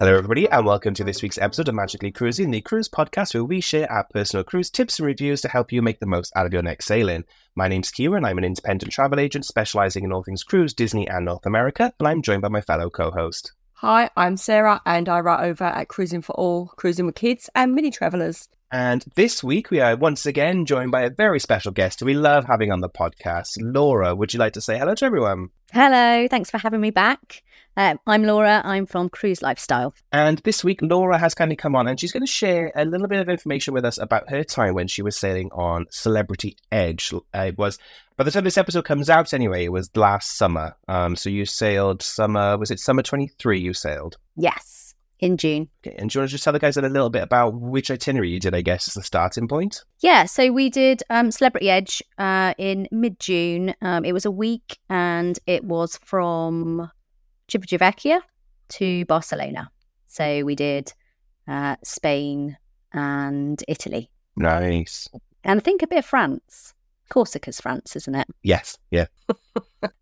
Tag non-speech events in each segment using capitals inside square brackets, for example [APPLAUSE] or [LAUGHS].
Hello, everybody, and welcome to this week's episode of Magically Cruising, the cruise podcast where we share our personal cruise tips and reviews to help you make the most out of your next sailing. My name's Kieran, I'm an independent travel agent specializing in all things cruise, Disney, and North America, and I'm joined by my fellow co host. Hi, I'm Sarah, and I write over at Cruising for All, cruising with kids and mini travelers. And this week we are once again joined by a very special guest who we love having on the podcast. Laura, would you like to say hello to everyone? Hello, thanks for having me back. Um, I'm Laura. I'm from Cruise Lifestyle. And this week, Laura has kindly come on and she's going to share a little bit of information with us about her time when she was sailing on Celebrity Edge. Uh, it was, by the time this episode comes out anyway, it was last summer. Um, so you sailed summer, was it summer 23 you sailed? Yes, in June. Okay, and do you want to just tell the guys a little bit about which itinerary you did, I guess, as the starting point? Yeah, so we did um, Celebrity Edge uh, in mid June. Um, it was a week and it was from Civitavecchia to Barcelona. So we did uh, Spain and Italy. Nice. And I think a bit of France. Corsica's France, isn't it? Yes, yeah. [LAUGHS]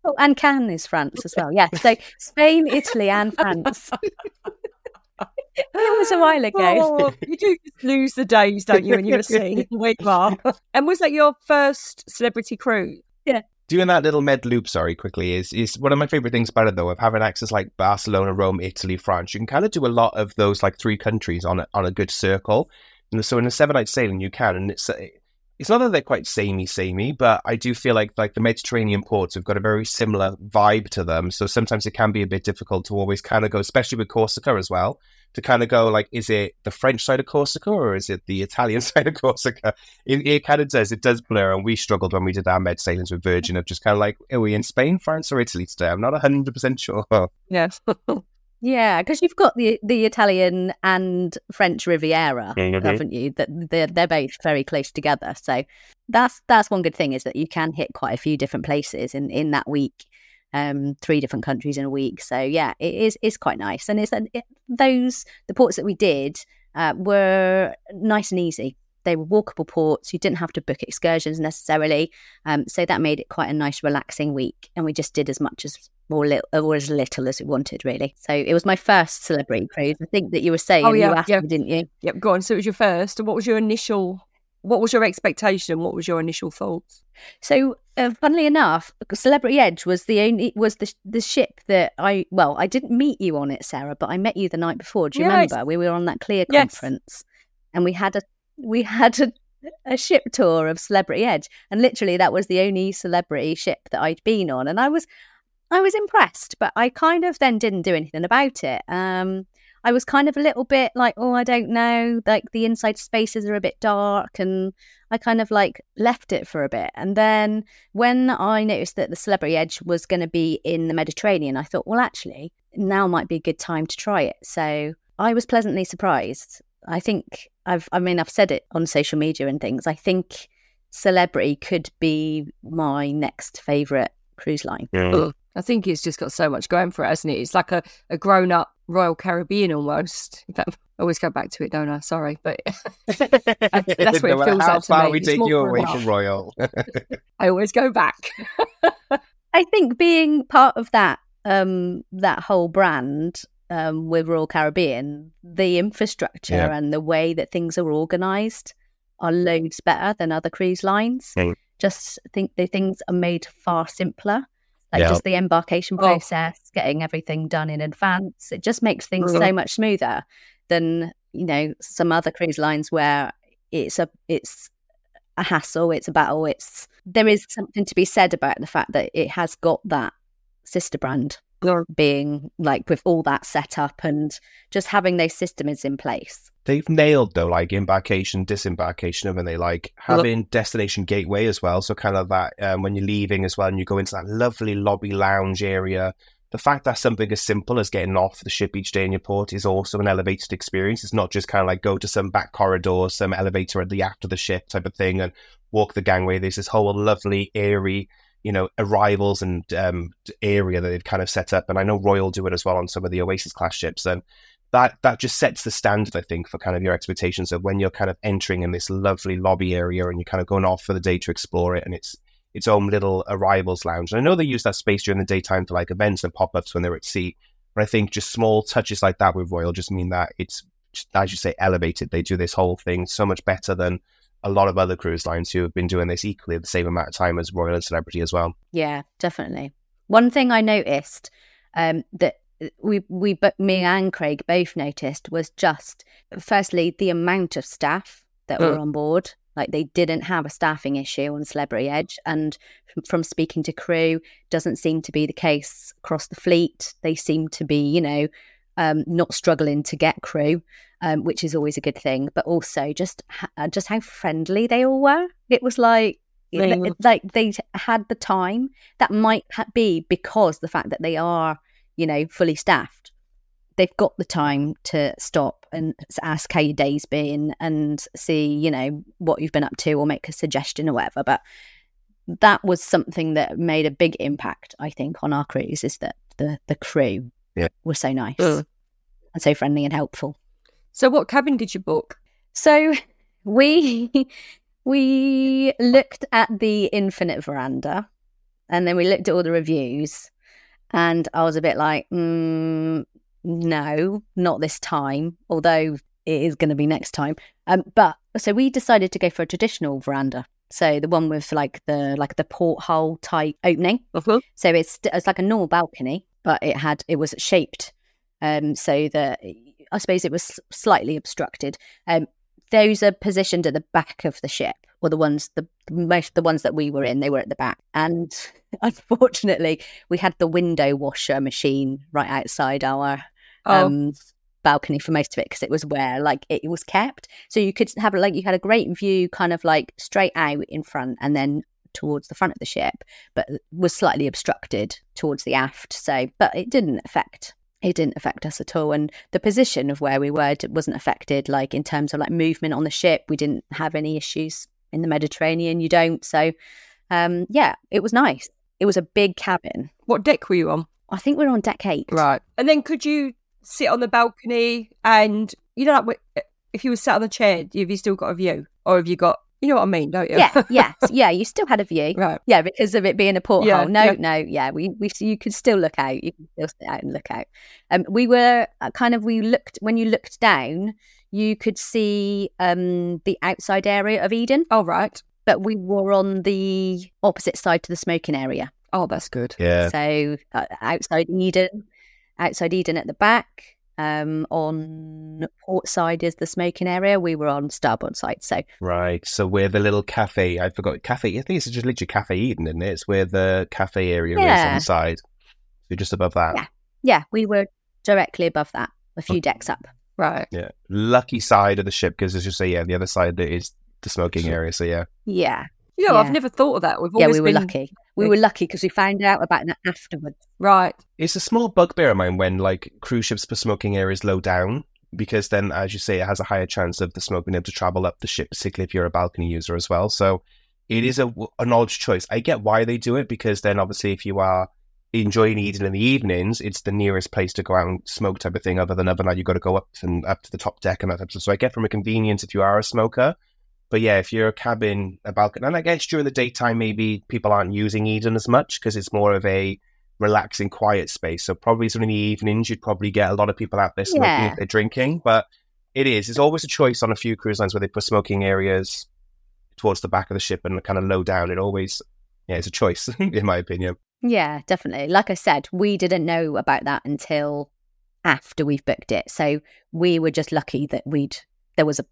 oh, and Cannes is France as well. Yeah. So Spain, Italy, and France. [LAUGHS] it was a while ago. Oh, you do lose the days, don't you, when you're seeing where you are. And was that your first celebrity cruise? Yeah. Doing that little med loop, sorry, quickly is is one of my favorite things about it though. Of having access like Barcelona, Rome, Italy, France, you can kind of do a lot of those like three countries on a, on a good circle. And so in a seven night sailing, you can, and it's uh, it's not that they're quite samey, samey, but I do feel like like the Mediterranean ports have got a very similar vibe to them. So sometimes it can be a bit difficult to always kind of go, especially with Corsica as well, to kind of go like, is it the French side of Corsica or is it the Italian [LAUGHS] side of Corsica? It, it kind of does. It does blur, and we struggled when we did our med sailings with Virgin of just kind of like, are we in Spain, France, or Italy today? I'm not hundred percent sure. [LAUGHS] Yes. [LAUGHS] Yeah, because you've got the the Italian and French Riviera, Mhm. haven't you? That they're they're both very close together. So that's that's one good thing is that you can hit quite a few different places in in that week, um, three different countries in a week. So yeah, it is is quite nice, and it's it, those the ports that we did uh, were nice and easy. They were walkable ports. You didn't have to book excursions necessarily, um, so that made it quite a nice, relaxing week. And we just did as much as or, li- or as little as we wanted, really. So it was my first celebrity cruise. I think that you were saying, Oh, yeah, you asked yeah. me, didn't you? Yep, go on. So it was your first. And what was your initial, what was your expectation? What was your initial thoughts? So, uh, funnily enough, Celebrity Edge was the only was the the ship that I well, I didn't meet you on it, Sarah, but I met you the night before. Do you Yes. remember? We were on that CLIA Yes. conference, and we had a we had a a ship tour of Celebrity Edge, and literally that was the only celebrity ship that I'd been on, and I was I was impressed, but I kind of then didn't do anything about it. Um, I was kind of a little bit like, oh, I don't know, like the inside spaces are a bit dark, and I kind of like left it for a bit. And then when I noticed that the Celebrity Edge was going to be in the Mediterranean, I thought, well, actually, now might be a good time to try it. So I was pleasantly surprised. I think I've, I mean, I've said it on social media and things. I think Celebrity could be my next favourite cruise line. Ugh. I think it's just got so much going for it, hasn't it? It's like a, a grown up Royal Caribbean almost. [LAUGHS] I always go back to it, don't I? Sorry. But [LAUGHS] [LAUGHS] that's what it No matter feels how like to far me. we take you away from Royal. I always go back. I think being part of that um that whole brand um with Royal Caribbean, the infrastructure Yeah. and the way that things are organized are loads better than other cruise lines. Mm. Just think the things are made far simpler. Like Yeah. just the embarkation Oh. process, getting everything done in advance. It just makes things so Mhm. much smoother than, you know, some other cruise lines where it's a it's a hassle, it's a battle, it's there is something to be said about the fact that it has got that sister brand Yeah. Being like with all that set up and just having those systems in place. They've nailed though, like embarkation, disembarkation, haven't they? Like having destination gateway as well. So kind of that um, when you're leaving as well, and you go into that lovely lobby lounge area. The fact that something as simple as getting off the ship each day in your port is also an elevated experience. It's not just kind of like go to some back corridor, some elevator at the after the ship type of thing, and walk the gangway. There's this whole lovely, airy, you know, arrivals and um, area that they've kind of set up. And I know Royal do it as well on some of the Oasis class ships. And that that just sets the standard, I think, for kind of your expectations of when you're kind of entering in this lovely lobby area and you're kind of going off for the day to explore it, and it's its own little arrivals lounge. And I know they use that space during the daytime for like events and pop ups when they're at sea. But I think just small touches like that with Royal just mean that it's, as you say, elevated. They do this whole thing so much better than a lot of other cruise lines who have been doing this equally the same amount of time as Royal and Celebrity as well. Yeah, definitely. One thing I noticed um, that we we but me and Craig both noticed was just firstly the amount of staff that Mm. were on board. Like they didn't have a staffing issue on Celebrity Edge, and from, from speaking to crew, doesn't seem to be the case across the fleet. They seem to be, you know, um, not struggling to get crew, um, which is always a good thing. But also just ha- uh, just how friendly they all were. It was like Mm. like they had the time. That might ha- be because the fact that they are, you know, fully staffed. They've got the time to stop and ask how your day's been and see, you know, what you've been up to or make a suggestion or whatever. But that was something that made a big impact, I think, on our cruise is that the the crew Yeah. were so nice Mm. and so friendly and helpful. So, what cabin did you book? So we [LAUGHS] we looked at the infinite veranda and then we looked at all the reviews and I was a bit like, mm, no, not this time, although it is going to be next time. Um, but so we decided to go for a traditional veranda. So the one with like the like the porthole type opening. Uh-huh. So it's it's like a normal balcony, but it had it was shaped um, so that I suppose it was slightly obstructed. Um, those are positioned at the back of the ship, or the ones the most the ones that we were in, they were at the back. And [LAUGHS] unfortunately, we had the window washer machine right outside our Oh, um, balcony for most of it because it was where like it was kept. So you could have like you had a great view, kind of like straight out in front, and then towards the front of the ship, but was slightly obstructed towards the aft. So, but it didn't affect it didn't affect us at all and the position of where we were wasn't affected like in terms of like movement on the ship we didn't have any issues in the mediterranean you don't so um yeah it was nice it was a big cabin what deck were you on? i think we are on deck eight Right. And then could you sit on the balcony and, you know, like if you were sat on the chair, have you still got a view? Or have you got, you know what I mean, don't you? yeah yeah [LAUGHS] yeah you still had a view right. yeah because of it being a porthole Yeah, no yeah. no yeah we, we you could still look out you can still sit out and look out um we were uh, kind of we looked when you looked down you could see um the outside area of eden Oh, right. but we were on the opposite side to the smoking area. Oh, that's good. Yeah. So uh, outside Eden, outside Eden at the back. Um, on port side is the smoking area. We were on starboard side. So Right. So where the little cafe, I forgot cafe. I think it's just literally Cafe Eden, isn't it? It's where the cafe area is on Yeah. the side. So just above that. Yeah. yeah, we were directly above that, a few decks up. Right. Yeah. Lucky side of the ship because as you say, yeah, the other side that is the smoking area. So yeah. Yeah, You know, I've never thought of that. We've yeah, always we were been lucky. We were lucky because we found out about that afterwards. right. It's a small bugbear of mine when like cruise ships for smoking areas low down because then, as you say, it has a higher chance of the smoke being able to travel up the ship, particularly if you're a balcony user as well. So it is a an odd choice. I get why they do it because then obviously if you are enjoying eating in the evenings, it's the nearest place to go out and smoke type of thing. Other than other night, you got to go up and up to the top deck and that type of stuff. So I get from a convenience if you are a smoker. But yeah, if you're a cabin, a balcony, and I guess during the daytime, maybe people aren't using Eden as much because it's more of a relaxing, quiet space. So probably during the evenings, you'd probably get a lot of people out there smoking Yeah. if they're drinking. But it is. It's always a choice on a few cruise lines where they put smoking areas towards the back of the ship and kind of low down. It always, yeah, it's a choice [LAUGHS] in my opinion. Yeah, definitely. Like I said, we didn't know about that until after we've booked it. So we were just lucky that we'd there was a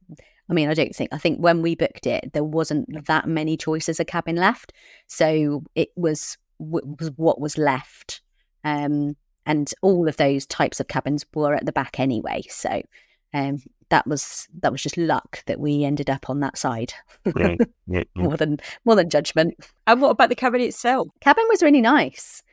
I mean, I don't think I think when we booked it there wasn't that many choices of cabin left. So it was was what was left. Um and all of those types of cabins were at the back anyway. So um that was that was just luck that we ended up on that side [LAUGHS] more than more than judgment. And what about the cabin itself? cabin was really nice.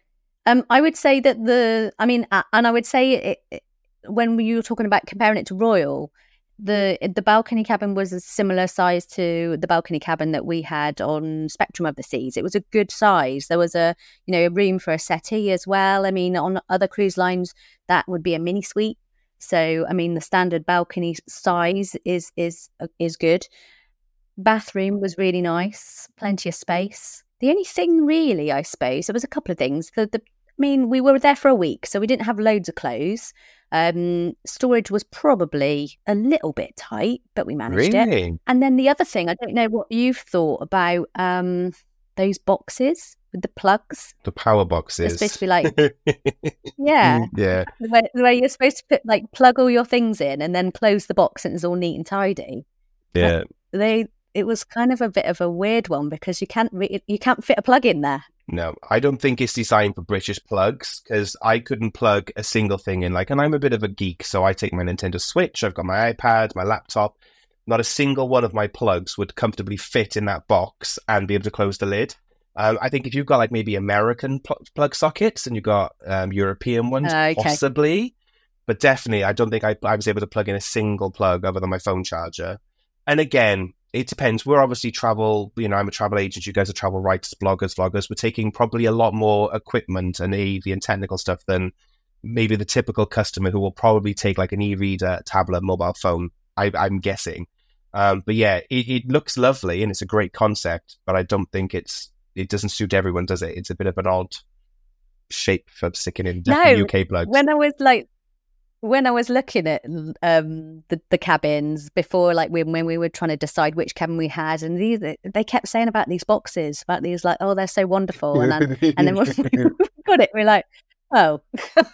Um, I would say that the, I mean, uh, and I would say it, it, when you were talking about comparing it to Royal, the the balcony cabin was a similar size to the balcony cabin that we had on Spectrum of the Seas. It was a good size. There was a you know a room for a settee as well. I mean, on other cruise lines that would be a mini suite. So I mean, the standard balcony size is is uh, is good. Bathroom was really nice, plenty of space. The only thing really, I suppose, there was a couple of things. The, the I mean, we were there for a week, so we didn't have loads of clothes. Um, storage was probably a little bit tight, but we managed it. And then the other thing, I don't know what you've thought about um, those boxes with the plugs. The power They're boxes. supposed to be like, [LAUGHS] yeah, yeah. where, where you're supposed to put like plug all your things in and then close the box and it's all neat and tidy. Yeah. They it was kind of a bit of a weird one because you can't re- you can't fit a plug in there. No, I don't think it's designed for British plugs because I couldn't plug a single thing in. Like, and I'm a bit of a geek, so I take my Nintendo Switch, I've got my iPad, my laptop. Not a single one of my plugs would comfortably fit in that box and be able to close the lid. Um, I think if you've got like maybe American pl- plug sockets and you've got um, European ones, Okay. possibly, but definitely, I don't think I, I was able to plug in a single plug other than my phone charger. And again, it depends. We're obviously travel, you know, I'm a travel agent. You guys are travel writers, bloggers, vloggers. We're taking probably a lot more equipment and AV and technical stuff than maybe the typical customer who will probably take like an e-reader, tablet, mobile phone. I, I'm guessing. Um, but yeah, it, it looks lovely and it's a great concept, but I don't think it's it doesn't suit everyone, does it? It's a bit of an odd shape for sticking in No, UK plugs. When I was like when I was looking at um, the the cabins before, like when when we were trying to decide which cabin we had, and these they kept saying about these boxes, about these like, oh, they're so wonderful, and then and then [LAUGHS] we got it, we're like, oh,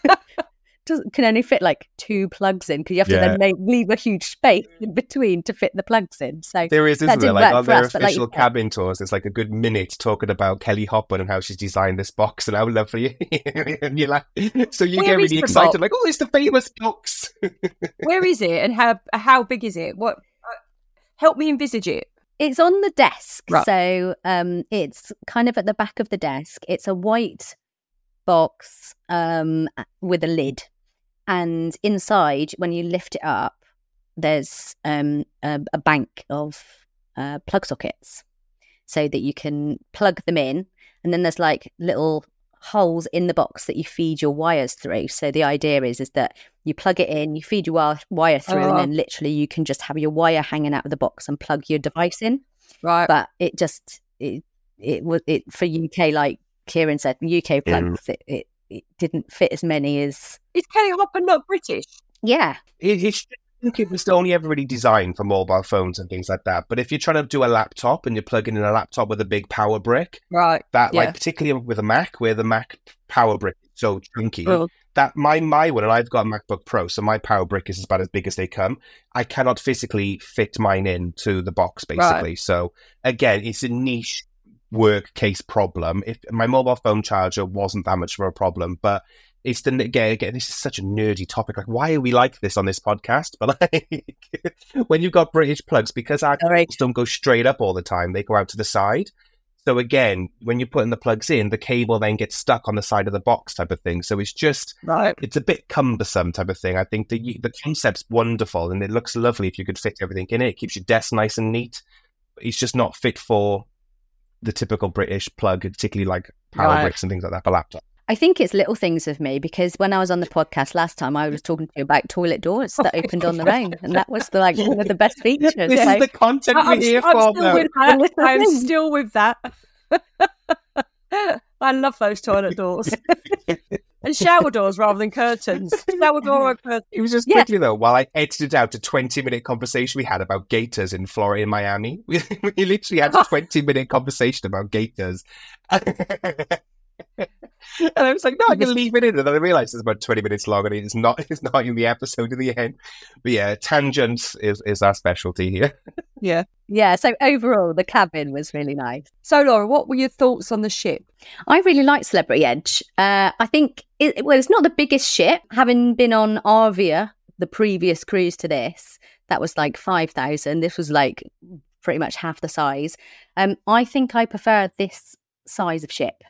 [LAUGHS] can only fit like two plugs in because you have to Yeah. then make, leave a huge space in between to fit the plugs in. So There is, That isn't there? Like work on their us, but like you official cabin tours, it's like a good minute talking about Kelly Hoppen and how she's designed this box and how lovely. You [LAUGHS] and you're like, so you Where get really excited, box? like, oh, it's the famous box. [LAUGHS] Where is it, and how how big is it? What? uh, Help me envisage it. It's on the desk. Right. So um, it's kind of at the back of the desk. It's a white box um, with a lid. And inside, when you lift it up, there's um, a, a bank of uh, plug sockets so that you can plug them in. And then there's like little holes in the box that you feed your wires through. So the idea is is that you plug it in, you feed your wire, wire through, Oh. and then literally you can just have your wire hanging out of the box and plug your device in. Right. But it just it it was it for UK like Kieran said UK plugs it, it it didn't fit as many as Is Kelly Hoppen not British? yeah It, it's, I think it was only ever really designed for mobile phones and things like that. But if you're trying to do a laptop and you're plugging in a laptop with a big power brick, Right. that Yeah. like particularly with a Mac, where the Mac power brick is so chunky, Well, that my my one and I've got a MacBook Pro, so my power brick is about as big as they come. I cannot physically fit mine into the box basically. So again, it's a niche work case problem. If my mobile phone charger wasn't that much of a problem, but it's the again, again this is such a nerdy topic. Like why are we like this on this podcast? [LAUGHS] But like when you've got British plugs, because our cables don't go straight up all the time, they go out to the side. So again, when you're putting the plugs in, the cable then gets stuck on the side of the box type of thing. So it's just right. it's a bit cumbersome type of thing. I think the the concept's wonderful and it looks lovely if you could fit everything in it. It keeps your desk nice and neat. It's just not fit for the typical British plug, particularly like power Right. bricks and things like that for laptop. I think it's little things of me because when I was on the podcast last time I was talking to you about toilet doors that opened on their own and that was the, like one of the best [LAUGHS] features this So- is the content I'm, we're here I'm for. still with that. I'm still with that. [LAUGHS] I love those toilet doors [LAUGHS] and shower doors rather than curtains. Shower door or curtain. It was just Yeah. quickly though, while I edited out a twenty-minute conversation we had about gators in Florida, in Miami. We, [LAUGHS] we literally had a [LAUGHS] twenty-minute conversation about gators, [LAUGHS] and I was like, "No, I can leave it in." And then I realised it's about twenty minutes long, and it's not. [LAUGHS] It's not in the episode in the end. But yeah, tangents is is our specialty here. [LAUGHS] Yeah. yeah so overall the cabin was really nice So, Laura, what were your thoughts on the ship? I really like Celebrity Edge. Uh, I think it, well, it's not the biggest ship. Having been on Arvia, the previous cruise to this, that was like five thousand. This was like pretty much half the size. Um, I think I prefer this size of ship.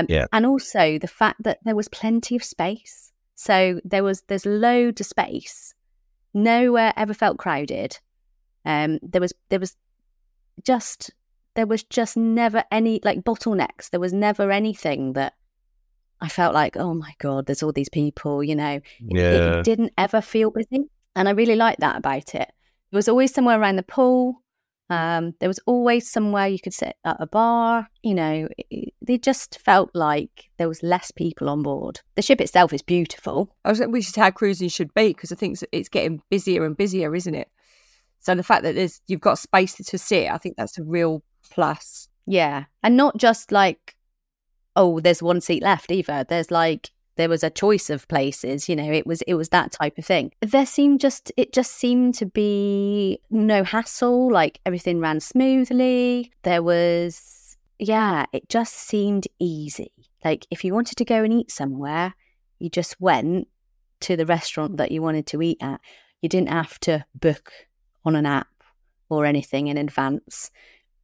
Um, Yeah. and also the fact that there was plenty of space. So there was there's loads of space. Nowhere ever felt crowded. Um, there was there was just there was just never any like bottlenecks. There was never anything that I felt like, oh my god, there's all these people. You know, It- it, didn't ever feel busy, and I really liked that about it. There was always somewhere around the pool. Um, there was always somewhere you could sit at a bar. You know, it, it just felt like there was less people on board. The ship itself is beautiful. I was, which is how cruising should be because I think it's getting busier and busier, isn't it? So the fact that there's you've got space to sit, I think that's a real plus. Yeah, and not just like, oh, there's one seat left either. There's like there was a choice of places you know it was it was that type of thing. There seemed just it just seemed to be no hassle like everything ran smoothly. There was yeah it just seemed easy. Like if you wanted to go and eat somewhere you just went to the restaurant that you wanted to eat at. You didn't have to book on an app or anything in advance.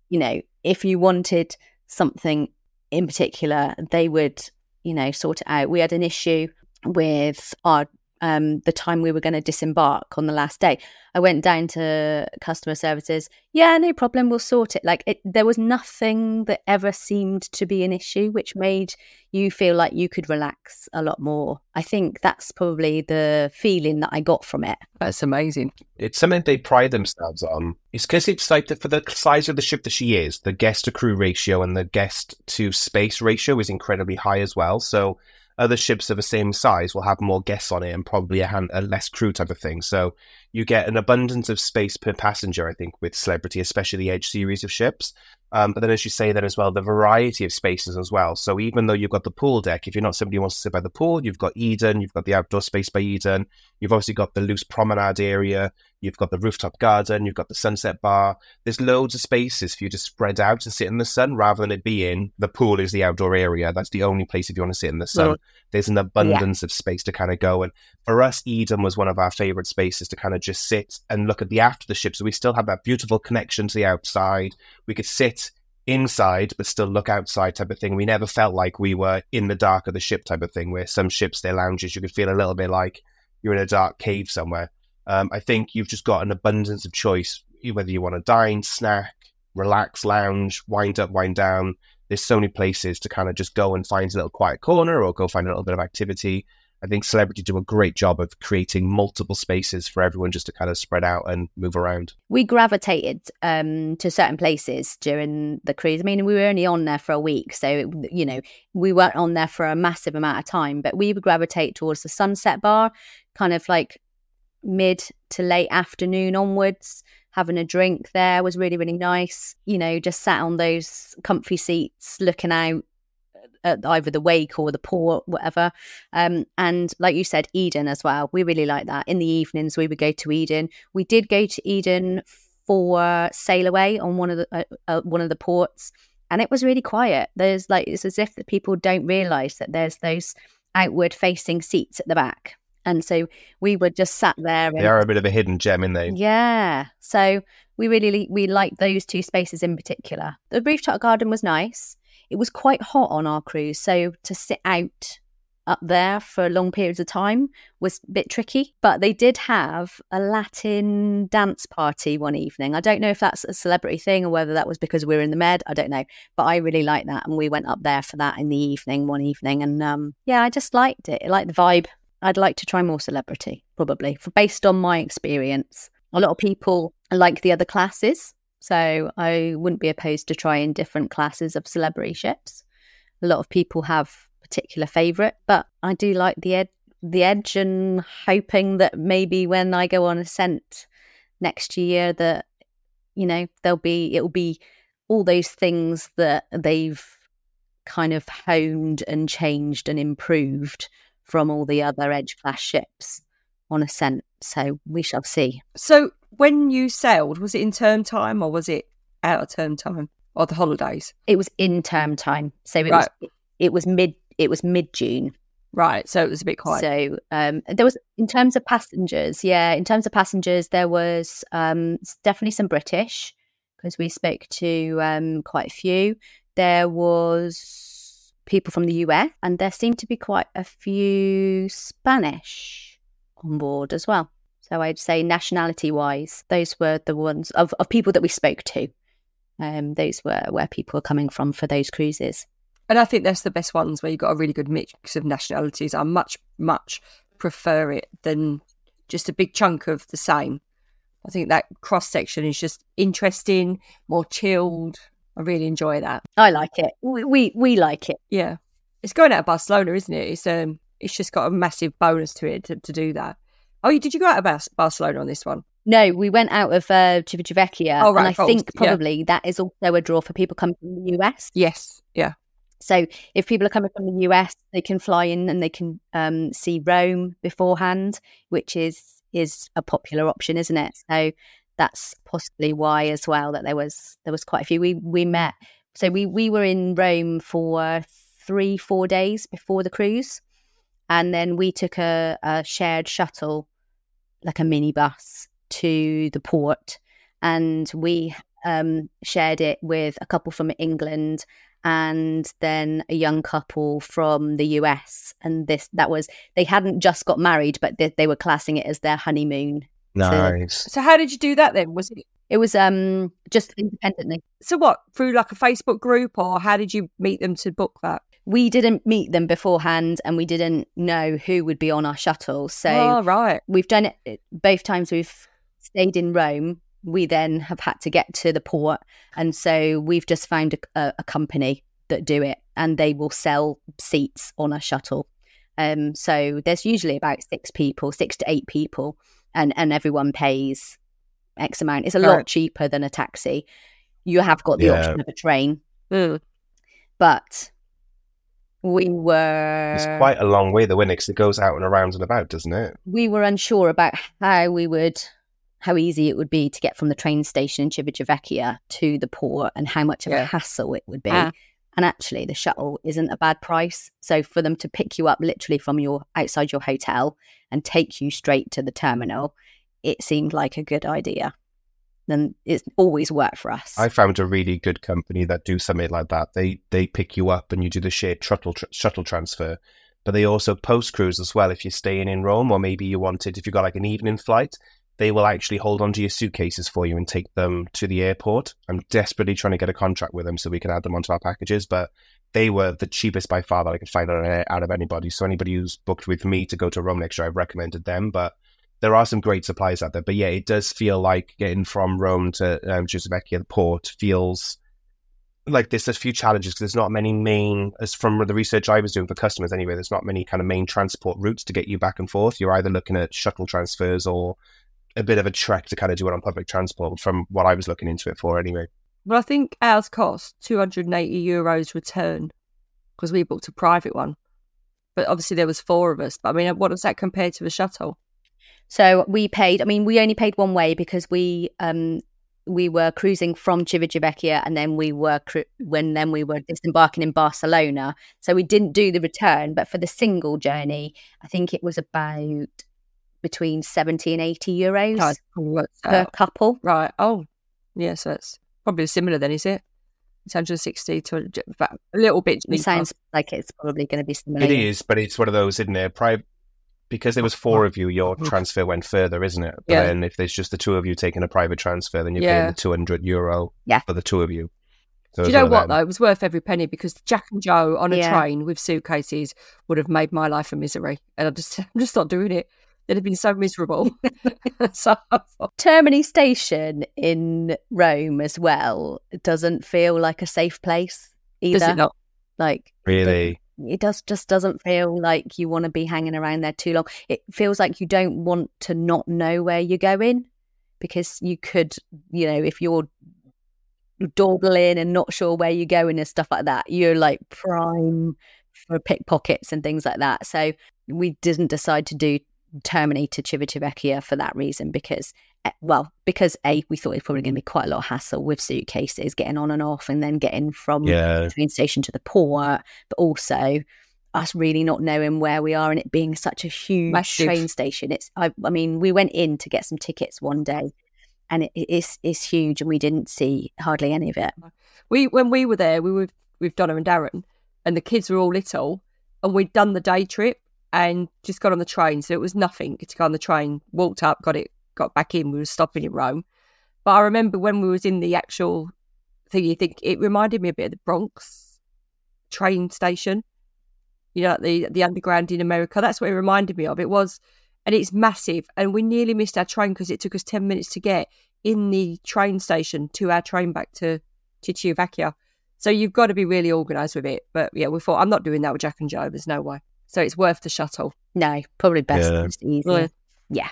You know if you wanted something in particular they would you know, sort it out. We had an issue with our um, the time we were going to disembark on the last day. I went down to customer services. Yeah, no problem. We'll sort it. Like it, there was nothing that ever seemed to be an issue, which made you feel like you could relax a lot more. I think that's probably the feeling that I got from it. That's amazing. It's something they pride themselves on. It's because it's like the, for the size of the ship that she is, the guest to crew ratio and the guest to space ratio is incredibly high as well. So other ships of the same size will have more guests on it and probably a, hand, a less crew type of thing. So you get an abundance of space per passenger, I think, with Celebrity, especially the Edge series of ships. Um, but then, as you say, then as well, the variety of spaces as well. So even though you've got the pool deck, if you're not somebody who wants to sit by the pool, you've got Eden, you've got the outdoor space by Eden, you've obviously got the loose promenade area, you've got the rooftop garden, you've got the sunset bar. There's loads of spaces for you to spread out and sit in the sun rather than it being the pool is the outdoor area. That's the only place if you want to sit in the sun. There's an abundance yeah. of space to kind of go. And for us, Eden was one of our favorite spaces to kind of just sit and look at the after the ship. So we still have that beautiful connection to the outside. We could sit inside but still look outside type of thing. We never felt like we were in the dark of the ship type of thing, where some ships, their lounges, you could feel a little bit like you're in a dark cave somewhere. Um, I think you've just got an abundance of choice, whether you want to dine, snack, relax, lounge, wind up, wind down. There's so many places to kind of just go and find a little quiet corner or go find a little bit of activity. I think Celebrity do a great job of creating multiple spaces for everyone just to kind of spread out and move around. We gravitated um, to certain places during the cruise. I mean, we were only on there for a week, so you know we weren't on there for a massive amount of time. But we would gravitate towards the Sunset Bar, kind of like mid to late afternoon onwards. Having a drink there was really really nice. You know, just sat on those comfy seats, looking out at either the wake or the port, whatever. Um, and like you said, Eden as well. We really like that. In the evenings, we would go to Eden. We did go to Eden for sail away on one of the uh, uh, one of the ports, and it was really quiet. There's like it's as if the people don't realise that there's those outward facing seats at the back. And so we were just sat there. And, they are a bit of a hidden gem, in there. Yeah. So we really we liked those two spaces in particular. The rooftop garden was nice it was quite hot on our cruise. So to sit out up there for long periods of time was a bit tricky. But they did have a Latin dance party one evening. I don't know if that's a celebrity thing or whether that was because we were in the Med. I don't know. But I really liked that. And we went up there for that in the evening, one evening. And um, yeah, I just liked it. I liked the vibe. I'd like to try more celebrity, probably, for based on my experience. A lot of people like the other classes. So I wouldn't be opposed to trying different classes of celebrity ships. A lot of people have particular favourite, but I do like the ed- the edge and hoping that maybe when I go on ascent next year that you know there'll be it'll be all those things that they've kind of honed and changed and improved from all the other edge class ships on ascent. So we shall see. So when you sailed, was it in term time or was it out of term time or the holidays? It was in term time, so it right. was it was mid it was mid June. Right, so it was a bit quiet. So um, there was, in terms of passengers, yeah, in terms of passengers, there was um, definitely some British because we spoke to um, quite a few. There was people from the US, and there seemed to be quite a few Spanish on board as well. So I'd say nationality wise, those were the ones of, of people that we spoke to. Um, those were where people were coming from for those cruises. And I think that's the best ones where you've got a really good mix of nationalities. I much, much prefer it than just a big chunk of the same. I think that cross section is just interesting, more chilled. I really enjoy that. I like it. We we, we like it. Yeah, it's going out of Barcelona, isn't it? It's um, it's just got a massive bonus to it to, to do that. Oh, you did you go out of Bar- Barcelona on this one? No, we went out of uh, Civitavecchia, Oh, right, and I course, think yeah. probably that is also a draw for people coming from the US. Yes, yeah, So if people are coming from the US, they can fly in and they can um, see Rome beforehand, which is is a popular option, isn't it? So that's possibly why as well that there was there was quite a few. We we met. So we we were in Rome for three four days before the cruise, and then we took a, a shared shuttle, like a minibus, to the port, and we um, shared it with a couple from England and then a young couple from the US. And this that was they hadn't just got married, but they, they were classing it as their honeymoon. Nice. So how did you do that then? Was it It was um just independently. so what through like a Facebook group or how did you meet them to book that? We didn't meet them beforehand, and we didn't know who would be on our shuttle. So oh, right. we've done it both times. We've stayed in Rome. We then have had to get to the port, and so we've just found a, a, a company that do it, and they will sell seats on a shuttle. Um, so there's usually about six people, six to eight people, and and everyone pays X amount. It's a lot Right. cheaper than a taxi. You have got the Yeah. option of a train, Mm. but we were It's quite a long way, though, isn't it? 'Cause it goes out and around and about, doesn't it? we were unsure about how we would how easy it would be to get from the train station in Civitavecchia to the port and how much of Yeah. a hassle it would be. Ah. And actually the shuttle isn't a bad price. So for them to pick you up literally from your outside your hotel and take you straight to the terminal, it seemed like a good idea. And it's always worked for us. I found a really good company that do something like that. They they pick you up and you do the shared shuttle tr- shuttle transfer, but they also post cruise as well. If you're staying in Rome, or maybe you wanted, if you got like an evening flight, they will actually hold onto your suitcases for you and take them to the airport. I'm desperately trying to get a contract with them so we can add them onto our packages, but they were the cheapest by far that I could find out, out of anybody. So anybody who's booked with me to go to Rome next year, I've recommended them. But there are some great supplies out there. But yeah, it does feel like getting from Rome to um, Civitavecchia, the port, feels like there's a few challenges because there's not many main, as from the research I was doing for customers anyway, there's not many kind of main transport routes to get you back and forth. You're either looking at shuttle transfers or a bit of a trek to kind of do it on public transport from what I was looking into it for anyway. Well, I think ours cost 280 euros return because we booked a private one. But obviously there was four of us. But I mean, what does that compare to the shuttle? So we paid. I mean, we only paid one way because we um we were cruising from Civitavecchia and then we were cru- when then we were disembarking in Barcelona. So we didn't do the return, but for the single journey, I think it was about between seventy and eighty euros God, per out. couple. Right. Oh, yeah. So it's probably similar then, is it? It's 160 to about a little bit. It cheaper. sounds like it's probably going to be similar. It is, but it's one of those, isn't it? Pri- because there was four of you, your transfer went further, isn't it? But Yeah. then if there's just the two of you taking a private transfer, then you're Yeah. paying the 200 euro Yeah. for the two of you. So Do you know what though? It was worth every penny because Jack and Joe on a Yeah. train with suitcases would have made my life a misery, and I'm just, [LAUGHS] I'm just not doing it. They'd have been so miserable. [LAUGHS] [LAUGHS] so Termini Station in Rome as well doesn't feel like a safe place either. does it not? Like Really? It does just doesn't feel like you want to be hanging around there too long. It feels like you don't want to not know where you're going because you could, you know, if you're dawdling and not sure where you're going and stuff like that, you're like prime for pickpockets and things like that. So we didn't decide to do Termini to Civitavecchia for that reason because, eh, well, because A, we thought it was probably going to be quite a lot of hassle with suitcases getting on and off and then getting from Yeah. train station to the port, but also us really not knowing where we are and it being such a huge Massive. train station. It's I, I mean, we went in to get some tickets one day and it, it is it's huge and we didn't see hardly any of it. We when we were there, we were with Donna and Darren, and the kids were all little, and we'd done the day trip and just got on the train, so it was nothing to go on the train. Walked up, got it, got back in. We were stopping in Rome, but I remember when we was in the actual thing, you think it reminded me a bit of the Bronx train station. You know, the the underground in America. That's what it reminded me of. It was and it's massive. And we nearly missed our train because it took us ten minutes to get in the train station to our train back to Chiovakia. So you've got to be really organised with it. But yeah, we thought I'm not doing that with Jack and Joe. There's no way. So it's worth the shuttle. No, probably best Yeah. just easy. Yeah. Yeah.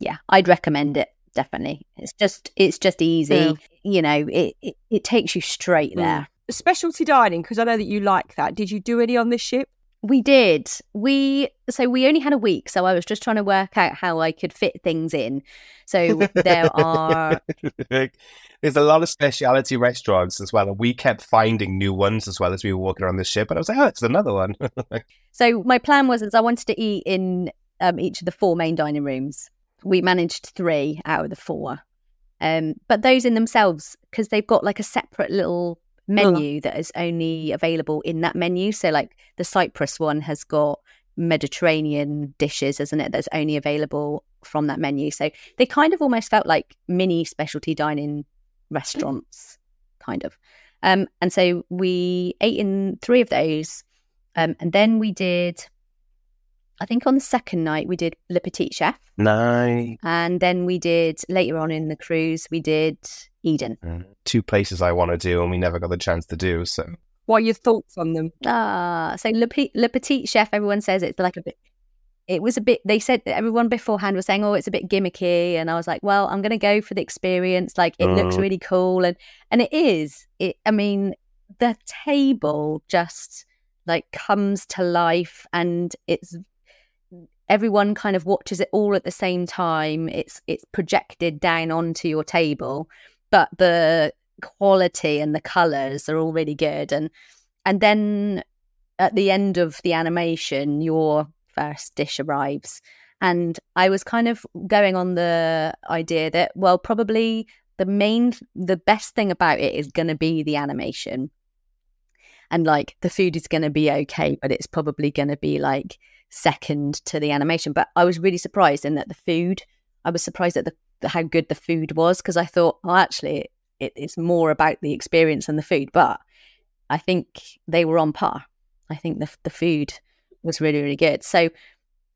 yeah, I'd recommend it definitely. It's just it's just easy. Yeah. You know, it, it it takes you straight Mm. there. Specialty dining because I know that you like that. Did you do any on this ship? We did. We so we only had a week, so I was just trying to work out how I could fit things in. So there are [LAUGHS] There's a lot of specialty restaurants as well, and we kept finding new ones as well as we were walking around the ship. And I was like, "Oh, it's another one." [LAUGHS] So my plan was is I wanted to eat in um, each of the four main dining rooms. We managed three out of the four, um, but those in themselves because they've got like a separate little menu that is only available in that menu. So like the Cyprus one has got Mediterranean dishes, isn't it? That's only available from that menu. So they kind of almost felt like mini specialty dining restaurants, kind of. Um, and so we ate in three of those. Um, and then we did, I think on the second night, we did Le Petit Chef. nice. And then we did, later on in the cruise, we did Eden. Two places I want to do, and we never got the chance to do. So What are your thoughts on them? Ah, so Le, Pe- Le Petit Chef, everyone says it's like a bit, it was a bit, they said, everyone beforehand was saying, oh, it's a bit gimmicky. And I was like, well, I'm going to go for the experience. Like, it looks Mm. really cool. And, and it is. It, I mean, the table just like comes to life and it's everyone kind of watches it all at the same time it's it's projected down onto your table but the quality and the colors are all really good. And and then at the end of the animation your first dish arrives. And i was kind of going on the idea that well probably the main the best thing about it is going to be the animation. And like the food is going to be okay but it's probably going to be like second to the animation. But i was really surprised in that the food i was surprised at the, the how good the food was because i thought oh actually it, it's more about the experience than the food. But i think they were on par. I think the, the food was really really good. So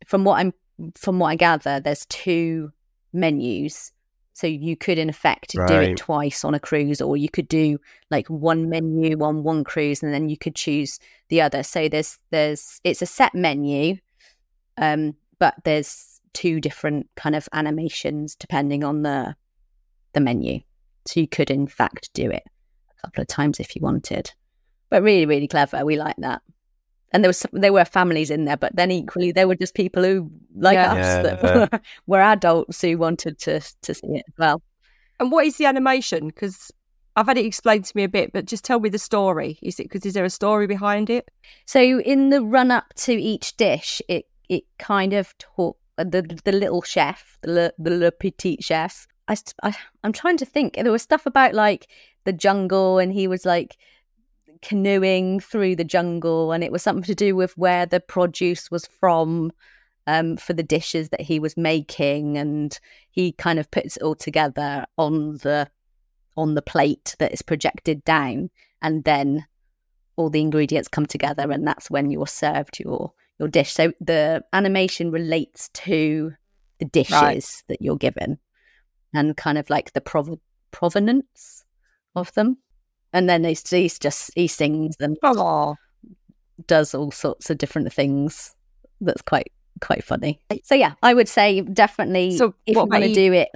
from what i'm from what i gather there's two menus. So you could in effect do it twice on a cruise or you could do like one menu on one cruise and then you could choose the other. So there's there's it's a set menu um but there's two different kind of animations depending on the the menu so you could in fact do it a couple of times if you wanted but really really clever we like that and there was some, there were families in there but then equally there were just people who like Yeah. us that Yeah. were, [LAUGHS] were adults who wanted to to see it as well And what is the animation? Because I've had it explained to me a bit, but just tell me the story. Is it because is there a story behind it? So in the run up to each dish, it it kind of taught the the little chef, the le, the le petit chef. I, I I'm trying to think. There was stuff about like the jungle, and he was like canoeing through the jungle, and it was something to do with where the produce was from. Um, for the dishes that he was making, and he kind of puts it all together on the on the plate that is projected down, and then all the ingredients come together and that's when you're served your your dish so the animation relates to the dishes Right. that you're given and kind of like the prov- provenance of them and then he's, he's just he sings and Oh, does all sorts of different things that's quite quite funny so yeah i would say definitely So if you want to do it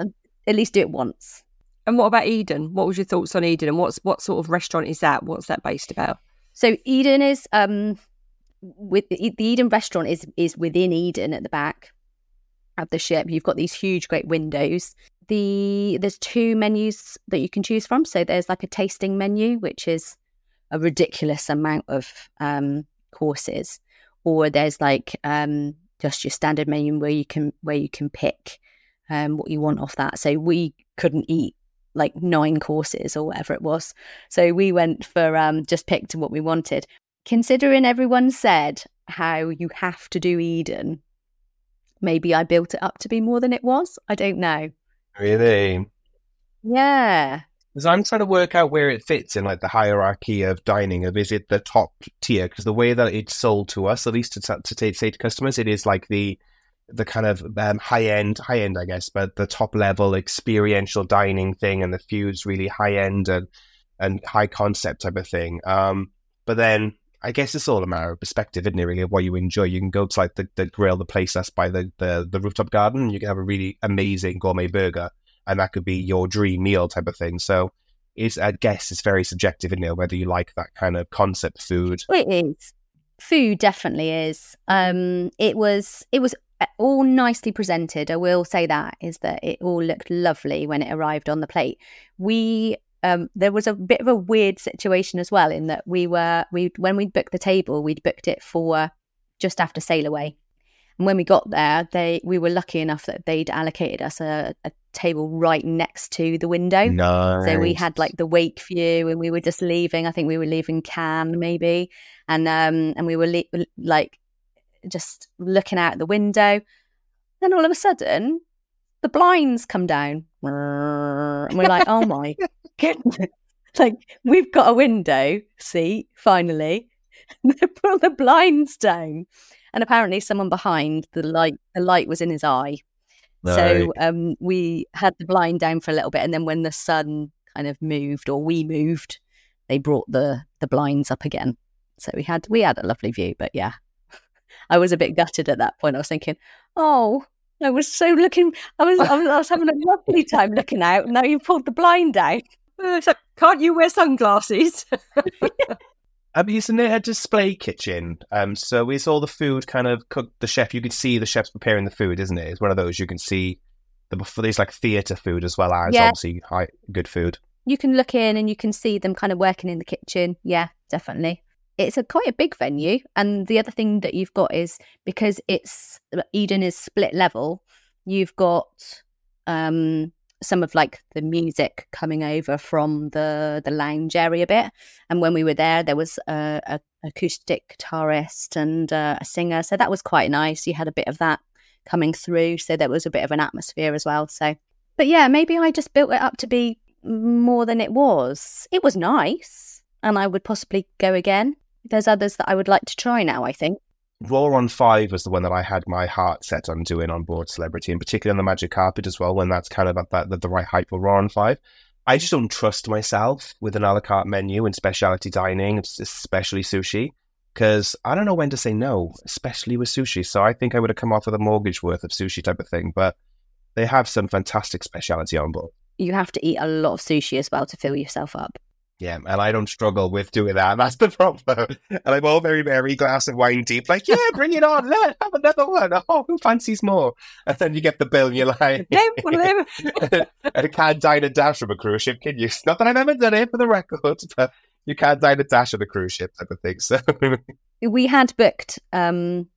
at least do it once and what about Eden? What was your thoughts on Eden? And what's what sort of restaurant is that? What's that based about? So Eden is um with the Eden restaurant is is within Eden at the back of the ship. You've got these huge great windows. The there's two menus that you can choose from. So there's like a tasting menu, which is a ridiculous amount of um courses, or there's like um just your standard menu where you can where you can pick um what you want off that. So we couldn't eat like nine courses or whatever it was. So we went for um just picked what we wanted. Considering everyone said how you have to do Eden, maybe I built it up to be more than it was. I don't know. really, Yeah. because I'm trying to work out where it fits in like the hierarchy of dining. Of is it the top tier? Because the way that it's sold to us, at least to, to say, say to customers, it is like the the kind of um, high end, high end, I guess, but the top level experiential dining thing, and the food's really high end and and high concept type of thing. Um, but then I guess it's all a matter of perspective, isn't it? Really, what you enjoy. You can go to like the, the grill, the place that's by the, the the rooftop garden, you can have a really amazing gourmet burger, and that could be your dream meal type of thing. So. It's, I guess it's very subjective, isn't it? Whether you like that kind of concept food. It is. Food definitely is. Um, it was it was all nicely presented. I will say that is that it all looked lovely when it arrived on the plate. We um, there was a bit of a weird situation as well in that we were we when we booked the table, we'd booked it for just after sail away. And when we got there, they we were lucky enough that they'd allocated us a, a table right next to the window. Nice. So we had like the wake view, and we were just leaving. I think we were leaving Cannes maybe, and um and we were le- like just looking out the window. Then all of a sudden, the blinds come down, and we're like, "Oh my [LAUGHS] goodness!" [LAUGHS] Like we've got a window seat finally. [LAUGHS] they pull the blinds down, and apparently someone behind the light the light was in his eye. So um, we had the blind down for a little bit, and then when the sun kind of moved or we moved, they brought the the blinds up again. So we had we had a lovely view, but yeah, [LAUGHS] I was a bit gutted at that point. I was thinking, oh, I was so looking, I was I was, I was having a lovely time looking out. And now you pulled the blind out. Uh, can't you wear sunglasses? [LAUGHS] [LAUGHS] Um, isn't it a display kitchen? Um, so is all the food kind of cooked? The chef, you can see the chef's preparing the food, isn't it? It's one of those you can see the there's like theatre food as well as Yeah. obviously high, good food. You can look in and you can see them kind of working in the kitchen. Yeah, definitely. It's a quite a big venue, and the other thing that you've got is because it's Eden is split level. You've got um some of like the music coming over from the the lounge area a bit. And when we were there there was a, a acoustic guitarist and uh, a singer. So that was quite nice. You had a bit of that coming through. So there was a bit of an atmosphere as well. So but yeah maybe i just built it up to be more than it was. It was nice and i would possibly go again. There's others that i would like to try now i think Raw on Five was the one that I had my heart set on doing on board Celebrity, and particularly on the Magic Carpet as well, when that's kind of at that the, the right height for Raw on Five. I mm-hmm. just don't trust myself with an a la carte menu and specialty dining, especially sushi, because I don't know when to say no, especially with sushi. So I think I would have come off with a mortgage worth of sushi type of thing, but they have some fantastic specialty on board. you have to eat a lot of sushi as well to fill yourself up Yeah, and I don't struggle with doing that. [LAUGHS] That's the problem. And I'm all very merry, glass of wine deep, like, yeah, bring it on. Let's have another one. Oh, who fancies more? And then you get the bill [LAUGHS] [LAUGHS] and you're like, and I can't dine and dash from a cruise ship, can you? Not that I've ever done it for the record, but you can't dine and dash on a cruise ship type of thing. So, we had booked um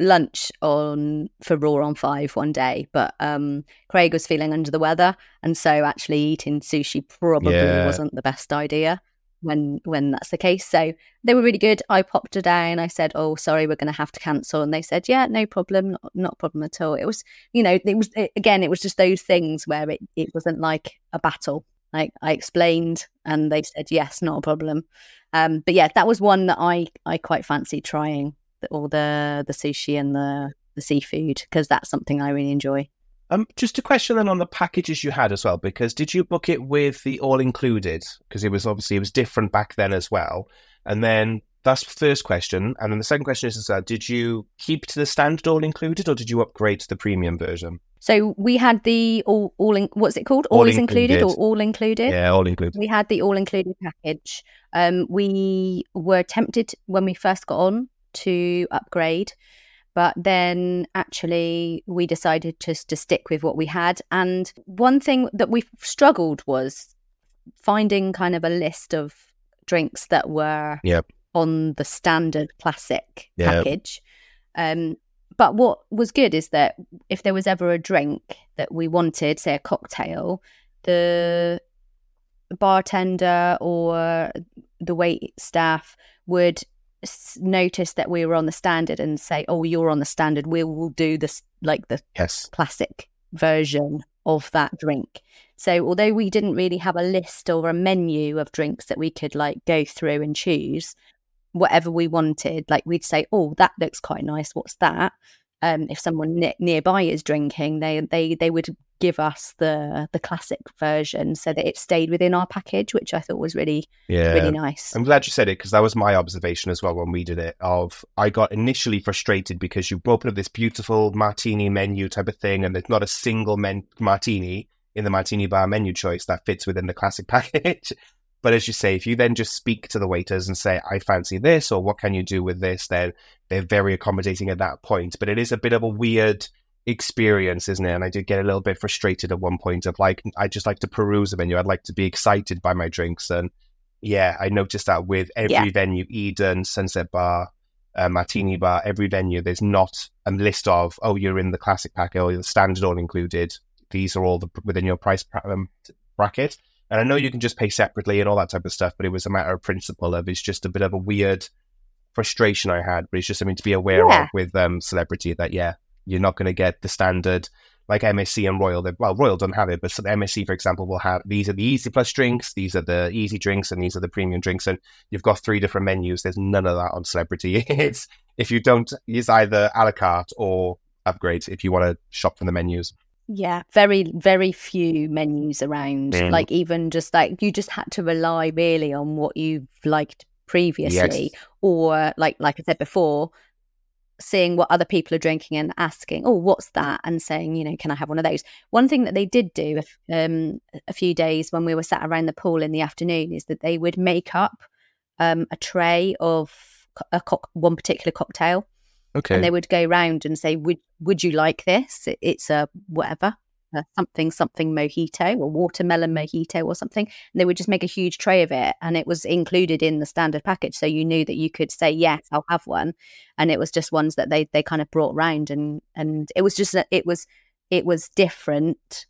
lunch on for raw on five one day but um craig was feeling under the weather and so actually eating sushi probably Yeah. wasn't the best idea when when that's the case. So they were really good. I popped her down i said oh sorry we're going to have to cancel and they said yeah no problem not, not a problem at all. It was you know it was it, again it was just those things where it, it wasn't like a battle. Like i explained and they said yes not a problem. Um but yeah that was one that i i quite fancy trying all the the sushi and the the seafood because that's something I really enjoy. um, just a question then on the packages you had as well, because did you book it with the all included? Because it was obviously it was different back then as well. And then that's the first question. And then the second question is, is uh, did you keep to the standard all included or did you upgrade to the premium version? So we had the all all in, what's it called? All, All is included, or all included. Yeah, all included. We had the all included package. Um, we were tempted when we first got on to upgrade, but then actually we decided just to stick with what we had. And one thing that we struggled was finding kind of a list of drinks that were Yep. on the standard classic Yep. package. Um, but what was good is that if there was ever a drink that we wanted, say a cocktail, the bartender or the wait staff would notice that we were on the standard and say, "Oh, you're on the standard. We will do this like the Yes. classic version of that drink." So, although we didn't really have a list or a menu of drinks that we could like go through and choose whatever we wanted, like we'd say, "Oh, that looks quite nice. What's that?" Um, if someone ne- nearby is drinking, they they they would give us the the classic version so that it stayed within our package, which I thought was really Yeah. really nice. I'm glad you said it because that was my observation as well when we did it. Of I got initially frustrated because you open up this beautiful martini menu type of thing, and there's not a single men- martini in the martini bar menu choice that fits within the classic [LAUGHS] package. but as you say, if you then just speak to the waiters and say, "I fancy this," or "What can you do with this?" then they're very accommodating at that point. But it is a bit of a weird experience, isn't it? And I did get a little bit frustrated at one point of like, I just like to peruse the menu. I'd like to be excited by my drinks and yeah, I noticed that with every Yeah. venue, Eden, Sunset Bar, uh, Martini Bar, every venue, there's not a list of, oh, you're in the classic packet or the standard all included. These are all the, within your price um, bracket. And I know you can just pay separately and all that type of stuff, but it was a matter of principle of it's just a bit of a weird frustration I had, but it's just something to be aware Yeah. of with um, celebrity that, yeah, you're not going to get the standard like MSC and Royal. They, well, Royal don't have it, but so the MSC, for example, will have these are the easy plus drinks, these are the easy drinks, and these are the premium drinks. And you've got three different menus. There's none of that on Celebrity. [LAUGHS] It's if you don't, it's either a la carte or upgrade if you want to shop from the menus. Yeah, very very few menus around. Mm. Like even just like you just had to rely really on what you've liked previously, or like like I said before, seeing what other people are drinking and asking, "Oh, what's that?" and saying, you know, "Can I have one of those?" One thing that they did do um, a few days when we were sat around the pool in the afternoon is that they would make up um, a tray of a cock one particular cocktail Okay. and they would go round and say, "Would would you like this? It's a whatever, a something something mojito or watermelon mojito or something." And they would just make a huge tray of it, and it was included in the standard package, so you knew that you could say, "Yes, I'll have one." And it was just ones that they they kind of brought round, and and it was just a- it was it was different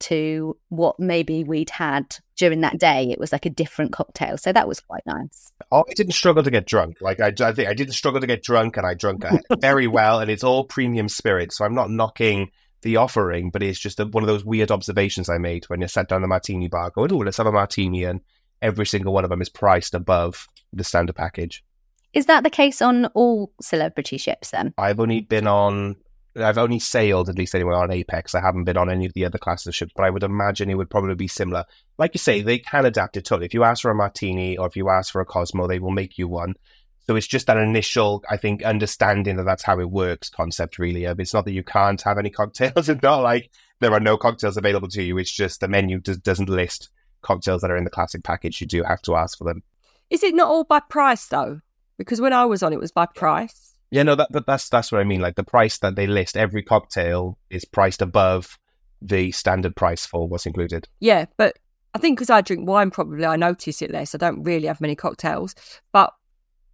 to what maybe we'd had during that day. It was like a different cocktail, so that was quite nice. I didn't struggle to get drunk. Like I, I think I didn't struggle to get drunk, and I drunk uh, [LAUGHS] very well, and it's all premium spirits. So I'm not knocking the offering, but it's just a, one of those weird observations I made when you sat down the martini bar, going, "Oh, let's have a martini," and every single one of them is priced above the standard package. Is that the case on all celebrity ships then? I've only been on. I've only sailed at least anyway on Apex. I haven't been on any of the other classes of ships, but I would imagine it would probably be similar. Like you say, they can adapt it totally. If you ask for a martini or if you ask for a Cosmo, they will make you one. So it's just that initial, I think, understanding that that's how it works concept, really. Of It's not that you can't have any cocktails. [LAUGHS] It's not like there are no cocktails available to you. It's just the menu does, doesn't list cocktails that are in the classic package. You do have to ask for them. Is it not all by price though? Because when I was on, it was by price. Yeah, no, that, that that's that's what I mean. Like the price that they list, every cocktail is priced above the standard price for what's included. Yeah, but I think because I drink wine, probably I notice it less. I don't really have many cocktails, but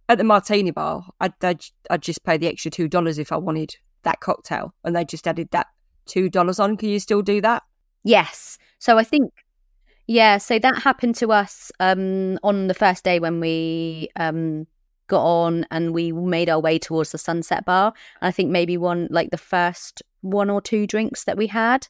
at the martini bar, I'd, I'd, I'd just pay the extra two dollars if I wanted that cocktail, and they just added that two dollars on. Can you still do that? Yes. So I think, yeah, so that happened to us um, on the first day when we um, got on and we made our way towards the Sunset Bar. I think maybe one, like the first one or two drinks that we had.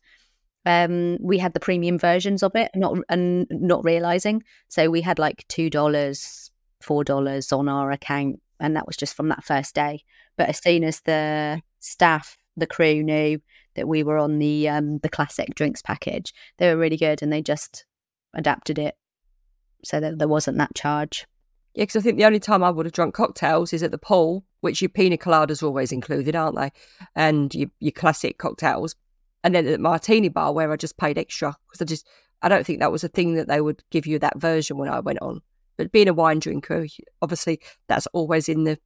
Um, we had the premium versions of it, not and not realizing. So we had like two dollars, four dollars on our account, and that was just from that first day. But as soon as the staff, the crew knew that we were on the um the classic drinks package, they were really good, and they just adapted it so that there wasn't that charge. Yeah, because I think the only time I would have drunk cocktails is at the pool, which your pina coladas are always included, aren't they? And your, your classic cocktails. And then at the martini bar, where I just paid extra because I just, I don't think that was a thing that they would give you that version when I went on. But being a wine drinker, obviously, that's always in the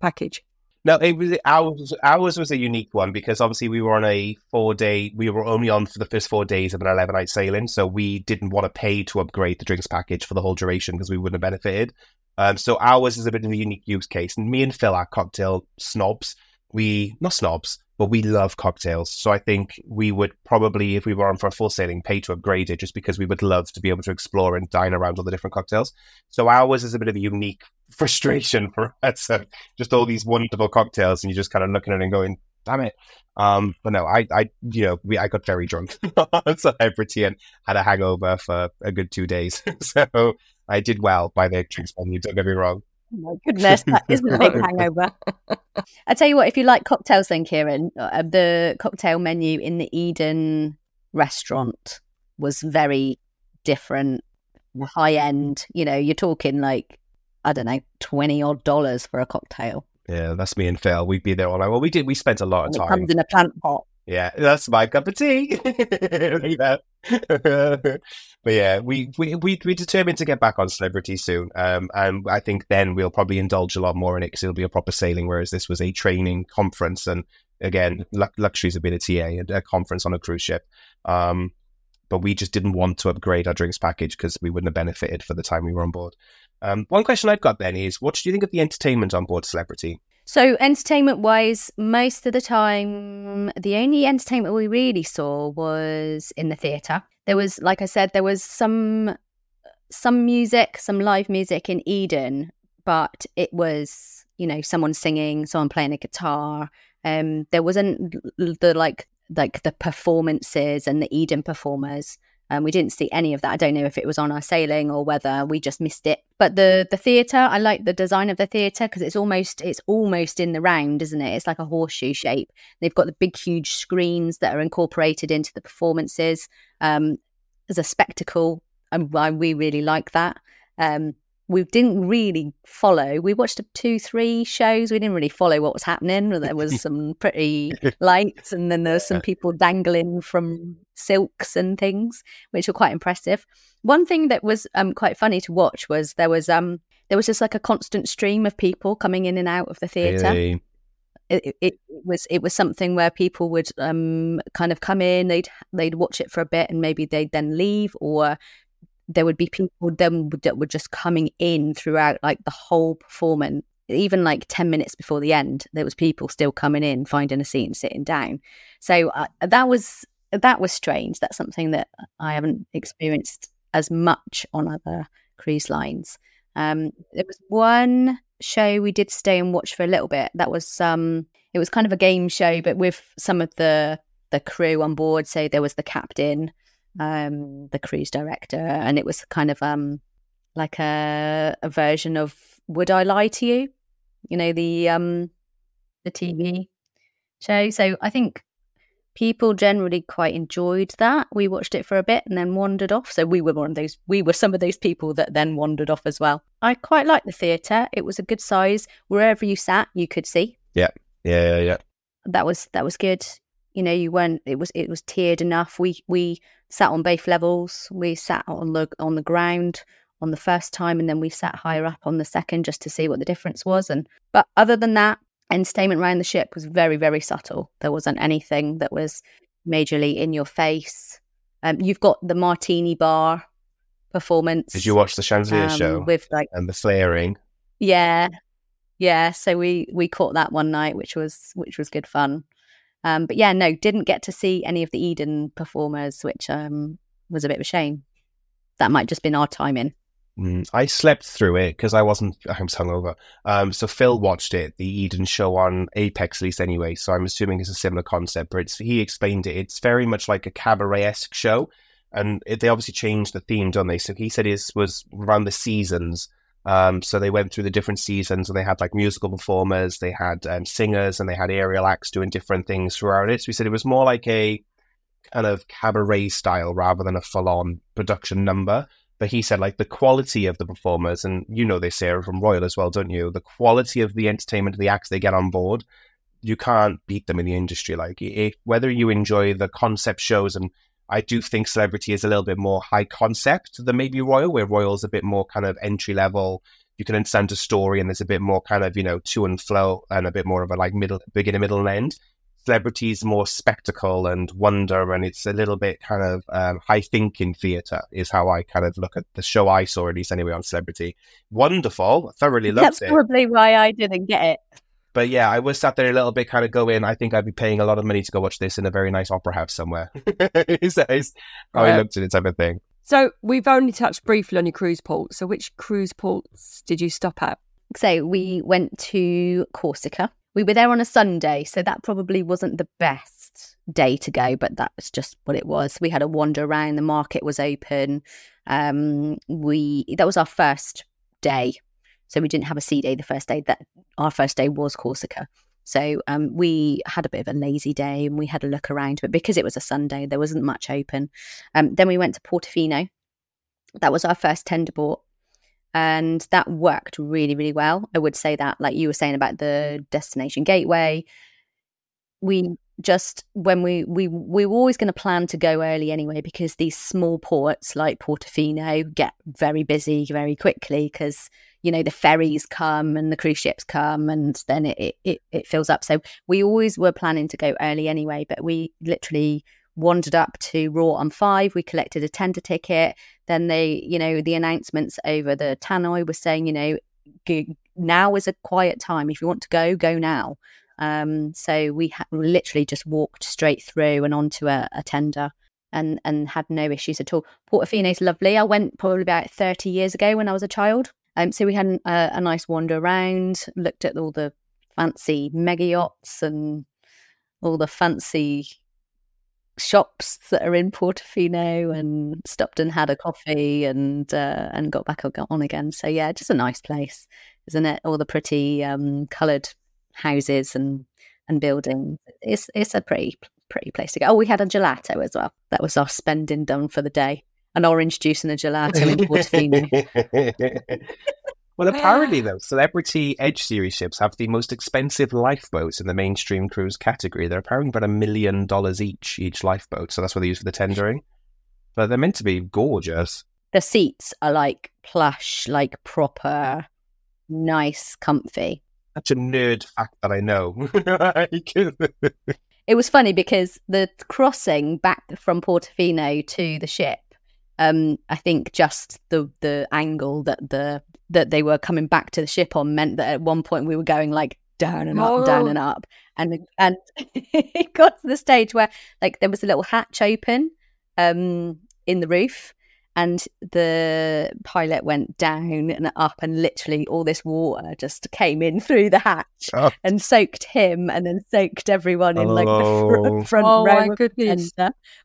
package. No, it was ours. Ours was a unique one because obviously we were on a four day. We were only on for the first four days of an eleven night sailing, so we didn't want to pay to upgrade the drinks package for the whole duration because we wouldn't have benefited. Um, so ours is a bit of a unique use case. And me and Phil are cocktail snobs. We not snobs, but we love cocktails. So I think we would probably, if we were on for a full sailing, pay to upgrade it just because we would love to be able to explore and dine around all the different cocktails. So ours is a bit of a unique [LAUGHS] frustration for us. just all these wonderful cocktails, and you're just kind of looking at it and going, "Damn it!" Um, but no, I, I, you know, we, I got very drunk on celebrity and had a hangover for a good two days. [LAUGHS] so I did well by the drinks menu. Don't get me wrong. Oh my goodness, that isn't a big hangover. [LAUGHS] I tell you what, if you like cocktails, then Kieran, uh, the cocktail menu in the Eden restaurant was very different, high end. You know, you're talking like I don't know, twenty odd dollars for a cocktail. Yeah, that's me and Phil. We'd be there all night. Well, we did. We spent a lot of it time. comes in a plant pot. Yeah, that's my cup of tea. [LAUGHS] [LAUGHS] But yeah, we, we we we determined to get back on celebrity soon, um, and I think then we'll probably indulge a lot more in it because it'll be a proper sailing, whereas this was a training conference, and again, lu- luxury's a bit of TA, a, a conference on a cruise ship. Um, but we just didn't want to upgrade our drinks package because we wouldn't have benefited for the time we were on board. Um, one question I've got then is, what do you think of the entertainment on board Celebrity? So, entertainment wise, most of the time, the only entertainment we really saw was in the theatre. There was, like I said, there was some some music, some live music in Eden, but it was, you know, someone singing, someone playing a guitar. Um, there wasn't the like like the performances and the Eden performers. Um, we didn't see any of that. I don't know if it was on our sailing or whether we just missed it. But the the theatre, I like the design of the theatre because it's almost it's almost in the round, isn't it? It's like a horseshoe shape. They've got the big, huge screens that are incorporated into the performances um, as a spectacle, and we really like that. Um, we didn't really follow. We watched two, three shows. We didn't really follow what was happening. There was [LAUGHS] some pretty [LAUGHS] lights, and then there were some people dangling from silks and things, which were quite impressive. One thing that was um, quite funny to watch was there was um, there was just like a constant stream of people coming in and out of the theatre it, it was it was something where people would um kind of come in they'd they'd watch it for a bit and maybe they'd then leave or there would be people then that were just coming in throughout like the whole performance even like 10 minutes before the end there was people still coming in finding a seat and sitting down. So uh, that was that was strange. That's something that i haven't experienced as much on other cruise lines. Um there was one show we did stay and watch for a little bit. That was um it was kind of a game show but with some of the the crew on board. So there was the captain um the cruise director and it was kind of um like a a version of would i lie to you? You know the um the tv show. So i think people generally quite enjoyed that. We watched it for a bit and then wandered off. So we were one of those we were some of those people that then wandered off as well. I quite liked the theatre. It was a good size. Wherever you sat you could see. Yeah, yeah, yeah. that was that was good you know you weren't it was it was tiered enough. We we sat on both levels. We sat on the on the ground on the first time and then we sat higher up on the second just to see what the difference was and but other than that entertainment around the ship was very very subtle. There wasn't anything that was majorly in your face. Um, you've got the martini bar performance Did you watch the Chandelier um, show? with like and the flaring? yeah. Yeah so we we caught that one night which was which was good fun um but yeah no didn't get to see any of the eden performers which um was a bit of a shame that might just been our timing Mm, I slept through it because I wasn't. I was hungover. Um, so Phil watched it, the Eden show on Apex, at least anyway. So I'm assuming it's a similar concept. But he explained it. It's very much like a cabaret esque show, and it, they obviously changed the theme, don't they? So he said it was around the seasons. Um, so they went through the different seasons, and they had like musical performers, they had um, singers, and they had aerial acts doing different things throughout it. So he said it was more like a kind of cabaret style rather than a full on production number. But he said like the quality of the performers and you know this sarah from royal as well don't you? The quality of the entertainment the acts they get on board you can't beat them in the industry. Like if, whether you enjoy the concept shows and i do think celebrity is a little bit more high concept than maybe royal where royal's is a bit more kind of entry level. You can understand a story and there's a bit more kind of you know to and flow and a bit more of a like middle beginner middle and end. Celebrity is more spectacle and wonder and it's a little bit kind of um, high thinking theatre is how i kind of look at the show i saw at least anyway on celebrity. Wonderful. Thoroughly loved that's it. probably why i didn't get it but yeah i was sat there a little bit kind of going i think i'd be paying a lot of money to go watch this in a very nice opera house somewhere. Is that is how i looked at it type of thing. So we've only touched briefly on your cruise port. So which cruise ports did you stop at? so we went to corsica. We were there on a sunday so that probably wasn't the best day to go but that's just what it was. We had a wander around the market was open. Um we that was our first day so we didn't have a sea day the first day. That our first day was Corsica. So um, we had a bit of a lazy day and we had a look around, but because it was a Sunday, there wasn't much open. Um, then we went to Portofino. That was our first tender boat, and that worked really, really well. I would say that, like you were saying about the destination gateway, we just when we we we were always going to plan to go early anyway because these small ports like Portofino get very busy very quickly because you know the ferries come and the cruise ships come and then it, it it fills up so we always were planning to go early anyway but we literally wandered up to raw on five we collected a tender ticket then they you know the announcements over the tannoy were saying you know now is a quiet time if you want to go go now um, so we ha- literally just walked straight through and onto a, a tender and and had no issues at all. Portofino is lovely. I went probably about 30 years ago when I was a child. Um, so we had a, a nice wander around, looked at all the fancy mega yachts and all the fancy shops that are in Portofino and stopped and had a coffee and uh, and got back on again. So yeah, just a nice place, isn't it? All the pretty um, coloured houses and and buildings. It's it's a pretty pretty place to go. Oh, we had a gelato as well. That was our spending done for the day. An orange juice and a gelato in Portofino. [LAUGHS] well, apparently, though, Celebrity Edge series ships have the most expensive lifeboats in the mainstream cruise category. They're apparently about a million dollars each, each lifeboat. So that's what they use for the tendering. But they're meant to be gorgeous. The seats are like plush, like proper, nice, comfy such a nerd fact that I know. [LAUGHS] it was funny because the crossing back from Portofino to the ship, um, I think just the the angle that the that they were coming back to the ship on meant that at one point we were going like down and up, oh. down and up, and and [LAUGHS] it got to the stage where like there was a little hatch open um in the roof and the pilot went down and up and literally all this water just came in [LAUGHS] through the hatch oh. and soaked him and then soaked everyone in like the fr- front oh, row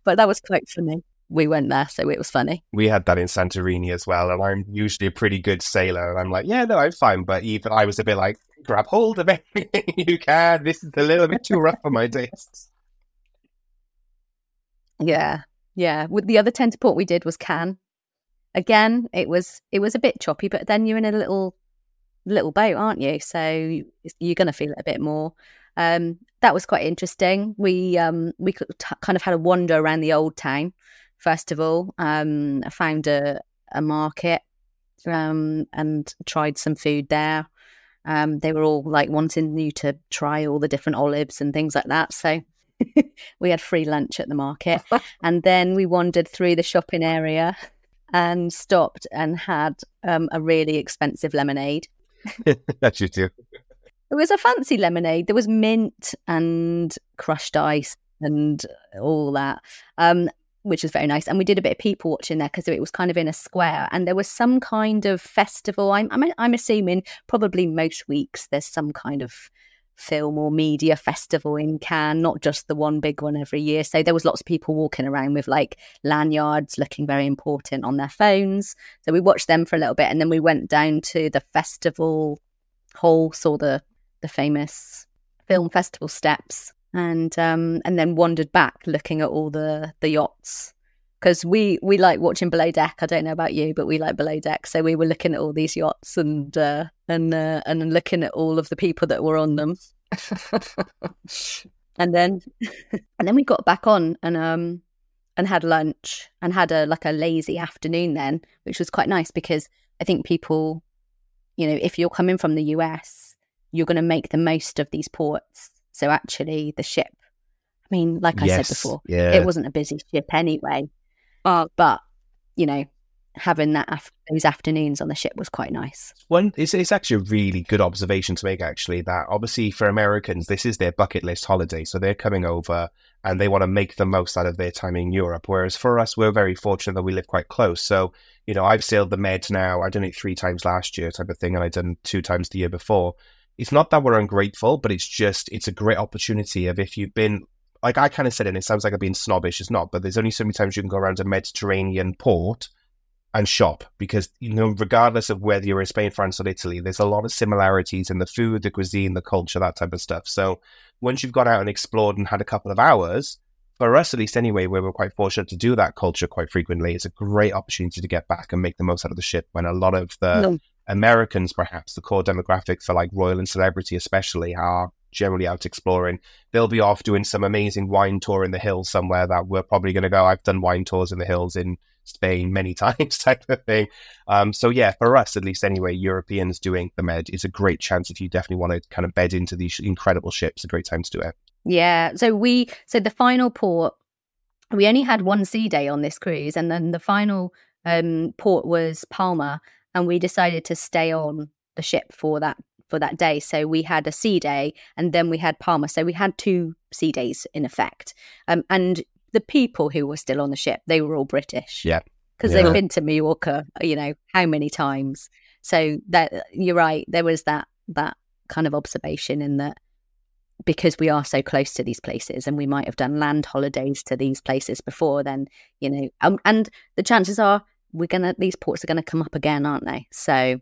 but that was quite funny we went there so it was funny we had that in santorini as well and i'm usually a pretty good sailor and i'm like yeah no i'm fine but even i was a bit like grab hold of everything [LAUGHS] you can this is a little bit too rough for my tastes yeah yeah, with the other tender port we did was Cannes. Again, it was it was a bit choppy, but then you're in a little little boat, aren't you? So you're going to feel it a bit more. Um, that was quite interesting. We um, we t- kind of had a wander around the old town. First of all, um, I found a a market um, and tried some food there. Um, they were all like wanting you to try all the different olives and things like that. So [LAUGHS] we had free lunch at the market. [LAUGHS] and then we wandered through the shopping area and stopped and had um, a really expensive lemonade. [LAUGHS] That's you too. It was a fancy lemonade. There was mint and crushed ice and all that, um, which was very nice. And we did a bit of people watching there because it was kind of in a square, and there was some kind of festival. I'm, I'm, I'm assuming probably most weeks there's some kind of film or media festival in Cannes, not just the one big one every year. So there was lots of people walking around with like lanyards looking very important on their phones. So we watched them for a little bit and then we went down to the festival hall, saw the the famous film festival steps and um and then wandered back looking at all the the yachts because we we like watching below deck. I don't know about you, but we like below deck. So we were looking at all these yachts and uh, and uh, and looking at all of the people that were on them. [LAUGHS] and then and then we got back on and um and had lunch and had a like a lazy afternoon then, which was quite nice because I think people, you know, if you're coming from the US, you're going to make the most of these ports. So actually, the ship. I mean, like I yes, said before, yeah. it wasn't a busy ship anyway. Uh, but you know, having that af- those afternoons on the ship was quite nice. One, it's, it's actually a really good observation to make. Actually, that obviously for Americans, this is their bucket list holiday, so they're coming over and they want to make the most out of their time in Europe. Whereas for us, we're very fortunate that we live quite close. So you know, I've sailed the Med now. I've done it three times last year, type of thing, and I done two times the year before. It's not that we're ungrateful, but it's just it's a great opportunity of if you've been like I kind of said, and it sounds like I'm being snobbish. It's not, but there's only so many times you can go around a Mediterranean port and shop because you know regardless of whether you're in Spain, France, or Italy, there's a lot of similarities in the food, the cuisine, the culture, that type of stuff. So once you've got out and explored and had a couple of hours, for us at least anyway, where we're quite fortunate to do that culture quite frequently, it's a great opportunity to get back and make the most out of the ship when a lot of the no. Americans, perhaps the core demographic for like royal and celebrity especially, are generally out exploring. They'll be off doing some amazing wine tour in the hills somewhere that we're probably going to go. I've done wine tours in the hills in Spain many [LAUGHS] times, type of thing. Um, so yeah, for us at least, anyway, Europeans doing the Med is a great chance if you definitely want to kind of bed into these incredible ships. A great time to do it. Yeah. So we so the final port, we only had one sea day on this cruise, and then the final um, port was Palma, and we decided to stay on the ship for that for that day. So we had a sea day and then we had Palma. So we had two sea days in effect. Um, and the people who were still on the ship, they were all British. Yeah. Because yeah. they've been to Mallorca, you know, how many times. So that you're right, there was that that kind of observation in that because we are so close to these places and we might have done land holidays to these places before then you know um, and the chances are we're gonna these ports are gonna come up again aren't they so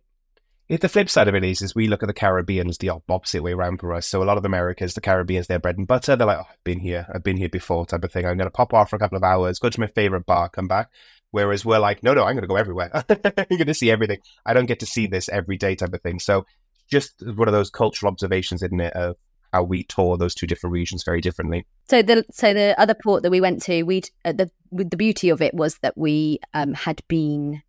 if the flip side of it is, is we look at the Caribbeans the opposite way around for us. So a lot of Americans, the Caribbeans, their bread and butter. They're like, oh, I've been here, I've been here before, type of thing. I'm going to pop off for a couple of hours, go to my favorite bar, come back. Whereas we're like, no, no, I'm going to go everywhere. I'm going to see everything. I don't get to see this every day, type of thing. So just one of those cultural observations, isn't it, of how we tour those two different regions very differently. So the so the other port that we went to, we uh, the the beauty of it was that we um, had been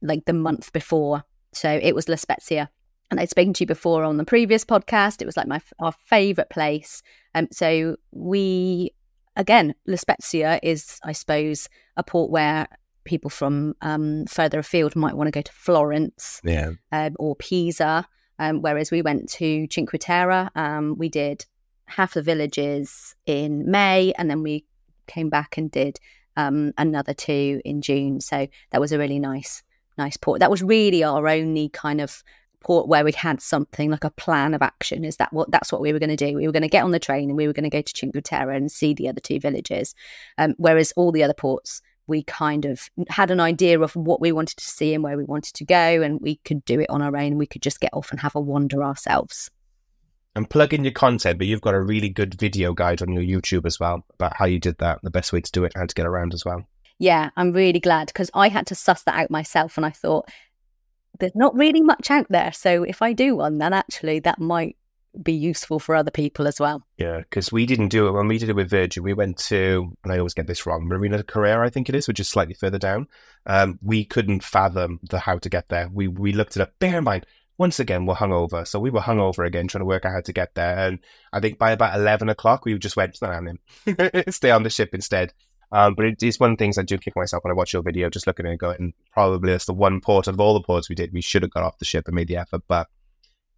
like the month before so it was La Spezia. And I'd spoken to you before on the previous podcast. It was like my our favorite place. Um, so we again, La Spezia is, I suppose, a port where people from um, further afield might want to go to Florence yeah. um, or Pisa. Um, whereas we went to Cinque Terre. Um, we did half the villages in May, and then we came back and did um, another two in June. So that was a really nice nice port. That was really our only kind of port where we had something like a plan of action. Is that what that's what we were going to do? We were going to get on the train and we were going to go to Cinque Terre and see the other two villages. Um, whereas all the other ports, we kind of had an idea of what we wanted to see and where we wanted to go, and we could do it on our own. We could just get off and have a wander ourselves. And plug in your content, but you've got a really good video guide on your YouTube as well about how you did that, the best way to do it, how to get around as well yeah, I'm really glad because I had to suss that out myself and I thought there's not really much out there. So if I do one, then actually that might be useful for other people as well. Yeah, because we didn't do it when we did it with Virgin. We went to, and I always get this wrong, Marina Carrera, I think it is, which is slightly further down. Um, we couldn't fathom the how to get there. We we looked it up. Bear in mind, once again, we're hungover, so we were hungover again, trying to work out how to get there. And I think by about eleven o'clock, we just went, "Nah, [LAUGHS] stay on the ship instead." Um, but it is one of the things I do kick myself when I watch your video, just looking at it and going, probably that's the one port of all the ports we did. We should have got off the ship and made the effort. But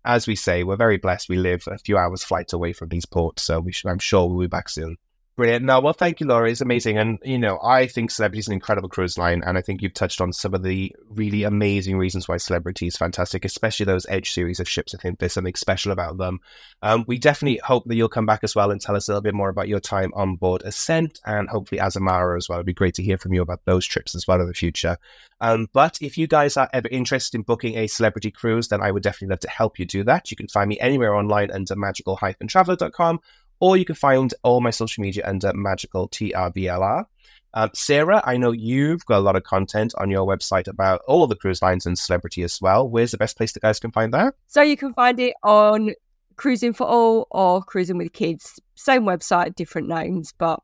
as we say, we're very blessed. We live a few hours flight away from these ports. So we should, I'm sure we'll be back soon. Brilliant. No, well, thank you, Laura. It's amazing. And, you know, I think Celebrity is an incredible cruise line. And I think you've touched on some of the really amazing reasons why Celebrity is fantastic, especially those Edge series of ships. I think there's something special about them. Um, we definitely hope that you'll come back as well and tell us a little bit more about your time on board Ascent and hopefully Azamara as well. It'd be great to hear from you about those trips as well in the future. Um, but if you guys are ever interested in booking a celebrity cruise, then I would definitely love to help you do that. You can find me anywhere online under magical-traveler.com or you can find all my social media under magical TRVLR. Um, Sarah, I know you've got a lot of content on your website about all of the cruise lines and celebrity as well. Where's the best place that guys can find that? So you can find it on Cruising for All or Cruising with Kids. Same website, different names, but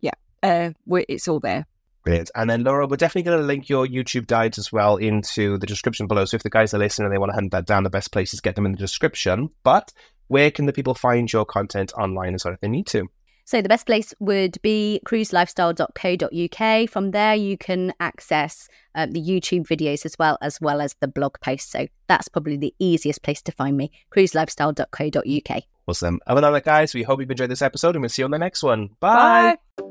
yeah, uh, it's all there. Brilliant. And then Laura, we're definitely going to link your YouTube guides as well into the description below. So if the guys are listening and they want to hunt that down, the best place is get them in the description. But where can the people find your content online as well if they need to? So the best place would be cruiselifestyle.co.uk. From there, you can access uh, the YouTube videos as well as well as the blog posts. So that's probably the easiest place to find me. cruiselifestyle.co.uk. Awesome. Other than that, guys, we hope you've enjoyed this episode and we'll see you on the next one. Bye. Bye.